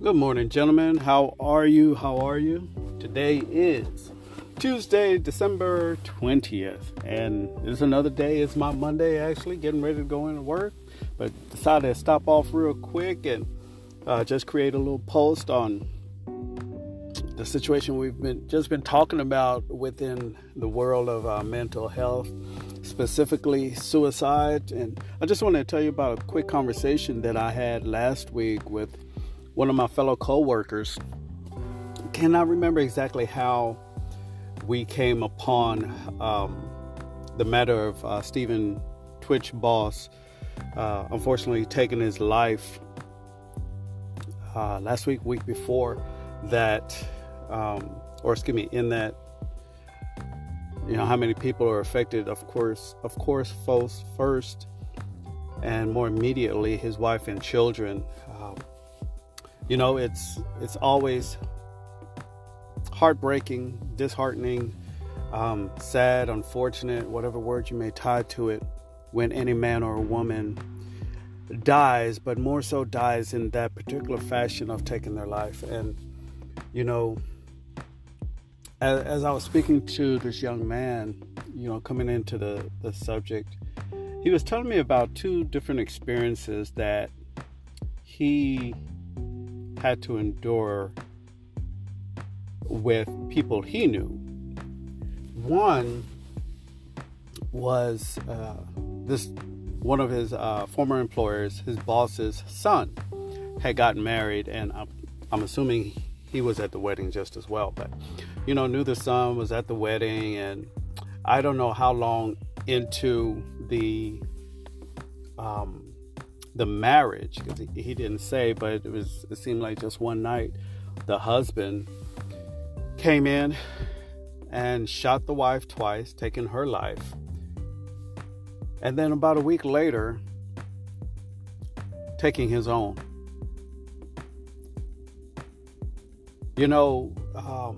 Good morning, gentlemen. How are you? How are you? Today is Tuesday, December 20th, and it's another day. It's my Monday, actually, getting ready to go into work, but decided to stop off real quick and uh, just create a little post on the situation we've been just been talking about within the world of uh, mental health, specifically suicide. And I just want to tell you about a quick conversation that I had last week with one of my fellow co-workers cannot remember exactly how we came upon um, the matter of uh, Stephen Twitch Boss uh, unfortunately taking his life uh, last week, week before that, um, or excuse me, in that, you know, how many people are affected? Of course, of course, folks first, and more immediately, his wife and children. Um, you know, it's it's always heartbreaking, disheartening, um, sad, unfortunate, whatever word you may tie to it, when any man or woman dies, but more so dies in that particular fashion of taking their life. And you know, as, as I was speaking to this young man, you know, coming into the the subject, he was telling me about two different experiences that he had to endure with people he knew. One was uh, this one of his uh, former employers, his boss's son, had gotten married, and I'm, I'm assuming he was at the wedding just as well. But you know, knew the son was at the wedding, and I don't know how long into the um, the marriage because he, he didn't say, but it was it seemed like just one night the husband came in and shot the wife twice, taking her life. And then about a week later, taking his own. You know, um,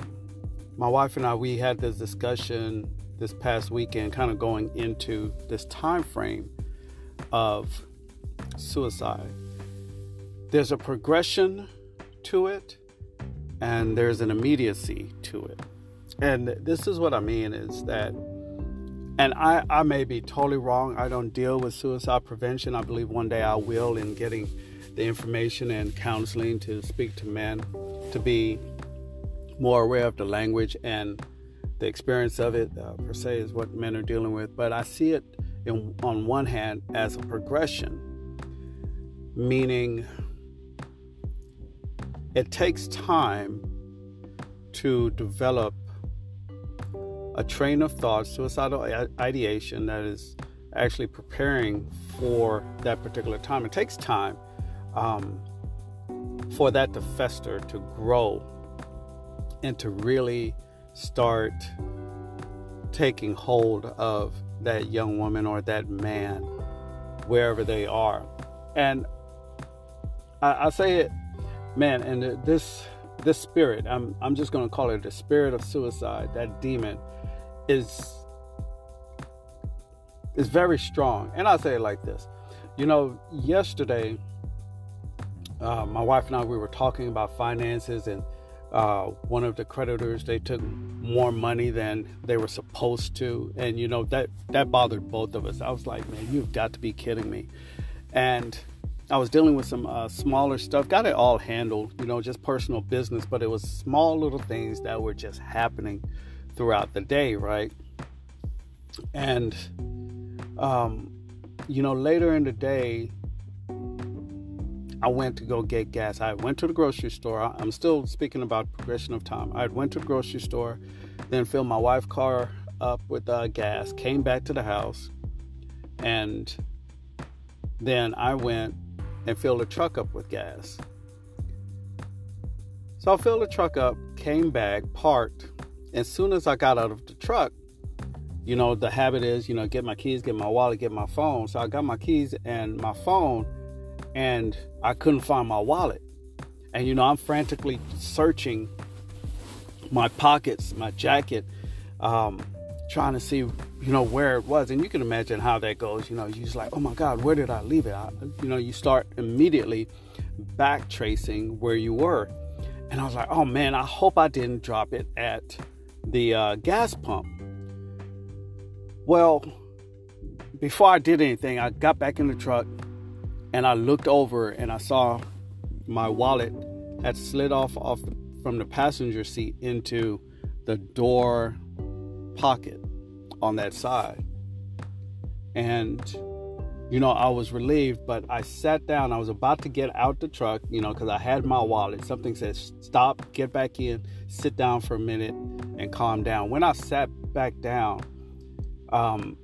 my wife and I, we had this discussion this past weekend, kind of going into this time frame of suicide. There's a progression to it, and there's an immediacy to it. And this is what I mean is that, and I, I may be totally wrong. I don't deal with suicide prevention. I believe one day I will in getting the information and counseling to speak to men to be more aware of the language and the experience of it uh, per se is what men are dealing with. But I see it in, on one hand as a progression meaning it takes time to develop a train of thought, suicidal ideation that is actually preparing for that particular time. It takes time um, for that to fester, to grow, and to really start taking hold of that young woman or that man wherever they are. And I, I say it, man, and this this spirit, I'm I'm just gonna call it the spirit of suicide, that demon, is is very strong. And I'll say it like this. You know, yesterday, uh, my wife and I we were talking about finances and uh, one of the creditors they took more money than they were supposed to and you know that that bothered both of us i was like man you've got to be kidding me and I was dealing with some uh, smaller stuff, got it all handled, you know, just personal business, but it was small little things that were just happening throughout the day, right? And, um, you know, later in the day, I went to go get gas. I went to the grocery store. I'm still speaking about progression of time. I went to the grocery store, then filled my wife's car up with uh, gas, came back to the house, and then I went and filled the truck up with gas. So I filled the truck up, came back, parked. As soon as I got out of the truck, you know, the habit is, you know, get my keys, get my wallet, get my phone. So I got my keys and my phone, and I couldn't find my wallet. And, you know, I'm frantically searching my pockets, my jacket, um, trying to see you know, where it was. And you can imagine how that goes. You know, you're just like, oh my God, where did I leave it? I, you know, you start immediately back tracing where you were. And I was like, oh man, I hope I didn't drop it at the uh, gas pump. Well, before I did anything, I got back in the truck and I looked over and I saw my wallet had slid off off from the passenger seat into the door pocket on that side. And you know, I was relieved, but I sat down. I was about to get out the truck, you know, because I had my wallet. Something said, stop, get back in, sit down for a minute, and calm down. When I sat back down, um,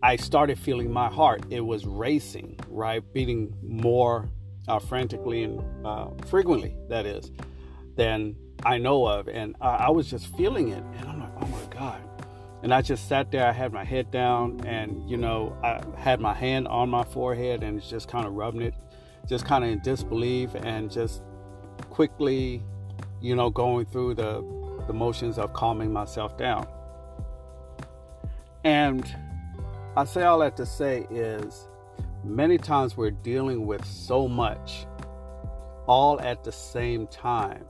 I started feeling my heart. It was racing, right? Beating more uh, frantically and uh, frequently, that is, than I know of. And I, I was just feeling it. And I'm like, oh my God. And I just sat there, I had my head down, and you know, I had my hand on my forehead and just kind of rubbing it, just kind of in disbelief, and just quickly, you know, going through the, the motions of calming myself down. And I say all that to say is many times we're dealing with so much all at the same time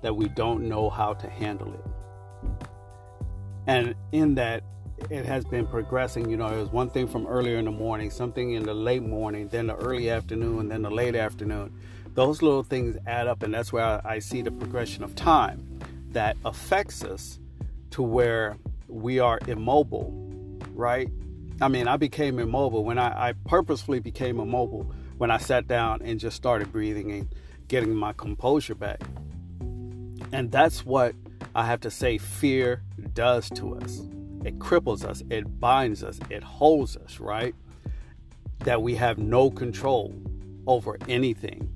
that we don't know how to handle it. And in that, it has been progressing. You know, it was one thing from earlier in the morning, something in the late morning, then the early afternoon, then the late afternoon. Those little things add up, and that's where I see the progression of time that affects us to where we are immobile, right? I mean, I became immobile when I, I purposefully became immobile when I sat down and just started breathing and getting my composure back. And that's what I have to say fear does to us. It cripples us, it binds us, it holds us, right? That we have no control over anything.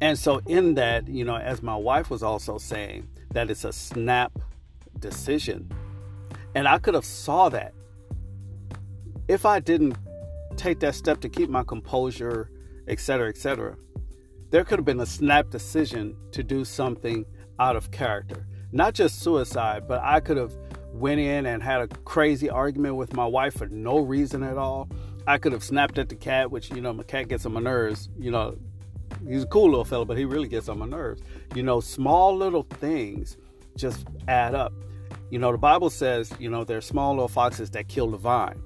And so, in that, you know, as my wife was also saying, that it's a snap decision. And I could have saw that if I didn't take that step to keep my composure, etc., etc., there could have been a snap decision to do something out of character. Not just suicide, but I could have went in and had a crazy argument with my wife for no reason at all. I could have snapped at the cat, which you know my cat gets on my nerves. You know, he's a cool little fella, but he really gets on my nerves. You know, small little things just add up. You know, the Bible says, you know, there's small little foxes that kill the vine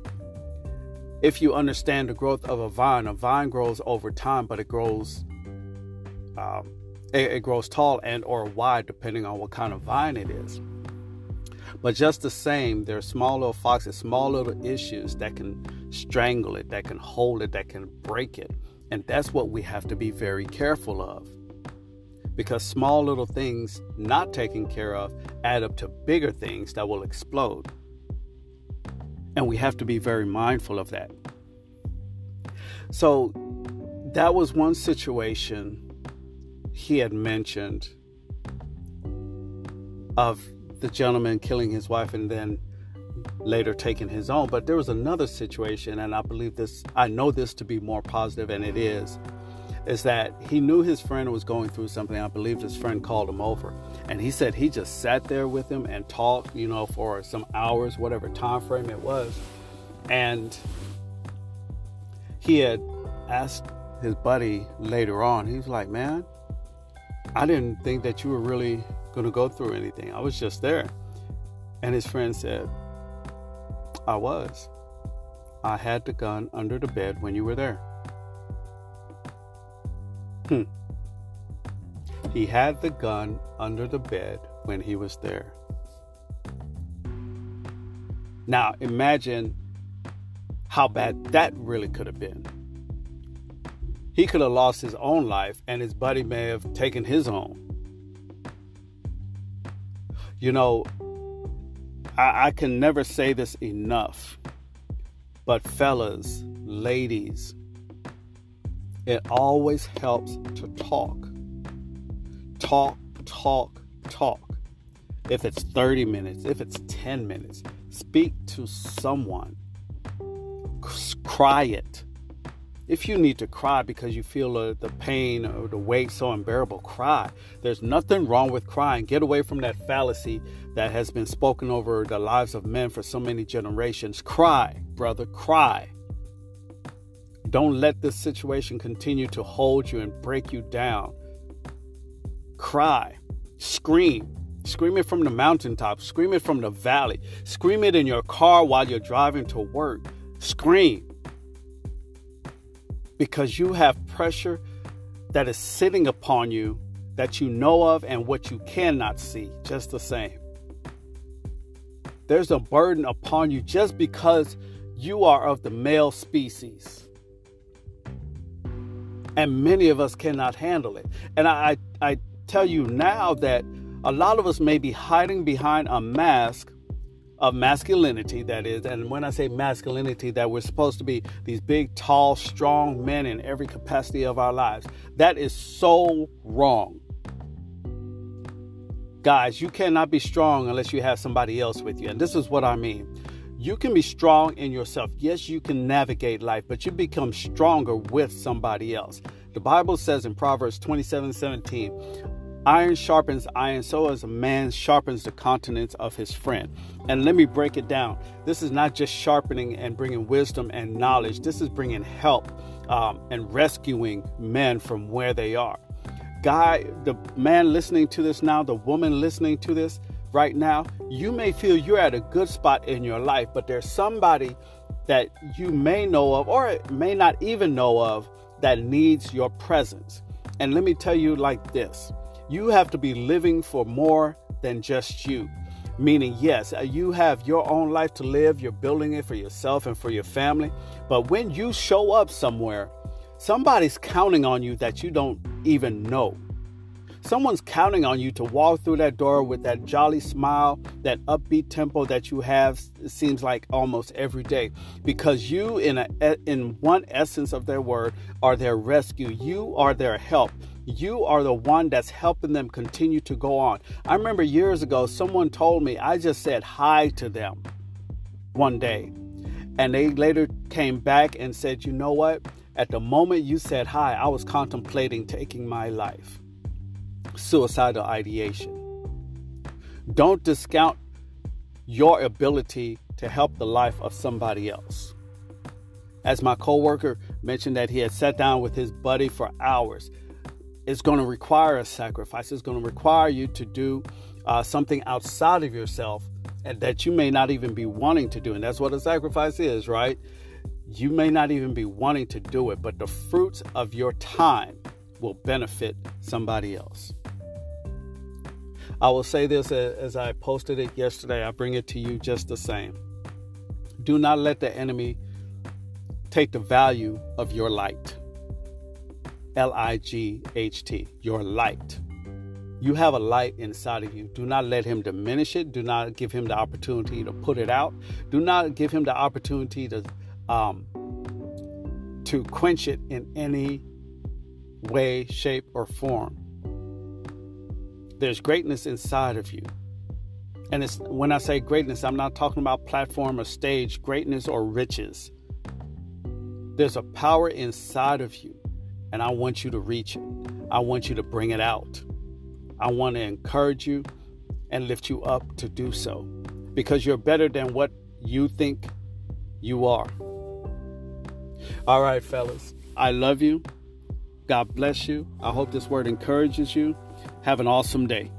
if you understand the growth of a vine, a vine grows over time, but it grows um, it, it grows tall and or wide depending on what kind of vine it is. But just the same, there are small little foxes, small little issues that can strangle it, that can hold it, that can break it. And that's what we have to be very careful of. Because small little things not taken care of add up to bigger things that will explode. And we have to be very mindful of that. So that was one situation he had mentioned of the gentleman killing his wife and then later taking his own. But there was another situation, and I believe this, I know this to be more positive, and it is, is that he knew his friend was going through something. I believe his friend called him over. And he said he just sat there with him and talked, you know, for some hours, whatever time frame it was. And he had asked his buddy later on, he was like, Man, I didn't think that you were really going to go through anything. I was just there. And his friend said, I was. I had the gun under the bed when you were there. Hmm. He had the gun under the bed when he was there. Now imagine how bad that really could have been. He could have lost his own life, and his buddy may have taken his own. You know, I, I can never say this enough, but fellas, ladies, it always helps to talk. Talk, talk, talk. If it's 30 minutes, if it's 10 minutes, speak to someone. Cry it. If you need to cry because you feel uh, the pain or the weight so unbearable, cry. There's nothing wrong with crying. Get away from that fallacy that has been spoken over the lives of men for so many generations. Cry, brother, cry. Don't let this situation continue to hold you and break you down. Cry, scream, scream it from the mountaintop, scream it from the valley, scream it in your car while you're driving to work. Scream because you have pressure that is sitting upon you that you know of and what you cannot see, just the same. There's a burden upon you just because you are of the male species. And many of us cannot handle it. And I, I tell you now that a lot of us may be hiding behind a mask of masculinity, that is. And when I say masculinity, that we're supposed to be these big, tall, strong men in every capacity of our lives. That is so wrong. Guys, you cannot be strong unless you have somebody else with you. And this is what I mean. You can be strong in yourself. Yes, you can navigate life, but you become stronger with somebody else. The Bible says in Proverbs 27 17, Iron sharpens iron, so as a man sharpens the countenance of his friend. And let me break it down. This is not just sharpening and bringing wisdom and knowledge, this is bringing help um, and rescuing men from where they are. Guy, the man listening to this now, the woman listening to this right now, you may feel you're at a good spot in your life, but there's somebody that you may know of or may not even know of that needs your presence. And let me tell you like this you have to be living for more than just you. Meaning, yes, uh, you have your own life to live, you're building it for yourself and for your family. But when you show up somewhere, somebody's counting on you that you don't even know. Someone's counting on you to walk through that door with that jolly smile, that upbeat tempo that you have it seems like almost every day because you in a in one essence of their word are their rescue. You are their help you are the one that's helping them continue to go on. I remember years ago, someone told me I just said hi to them one day. And they later came back and said, you know what? At the moment you said hi, I was contemplating taking my life. Suicidal ideation. Don't discount your ability to help the life of somebody else. As my coworker mentioned that he had sat down with his buddy for hours it's going to require a sacrifice. It's going to require you to do uh, something outside of yourself and that you may not even be wanting to do. And that's what a sacrifice is, right? You may not even be wanting to do it, but the fruits of your time will benefit somebody else. I will say this as I posted it yesterday. I bring it to you just the same. Do not let the enemy take the value of your light. L I G H T, your light. You have a light inside of you. Do not let him diminish it. Do not give him the opportunity to put it out. Do not give him the opportunity to um, to quench it in any way, shape, or form. There's greatness inside of you. And it's when I say greatness, I'm not talking about platform or stage, greatness or riches. There's a power inside of you and I want you to reach it. I want you to bring it out. I want to encourage you and lift you up to do so because you're better than what you think you are. All right, fellas, I love you. God bless you. I hope this word encourages you. Have an awesome day.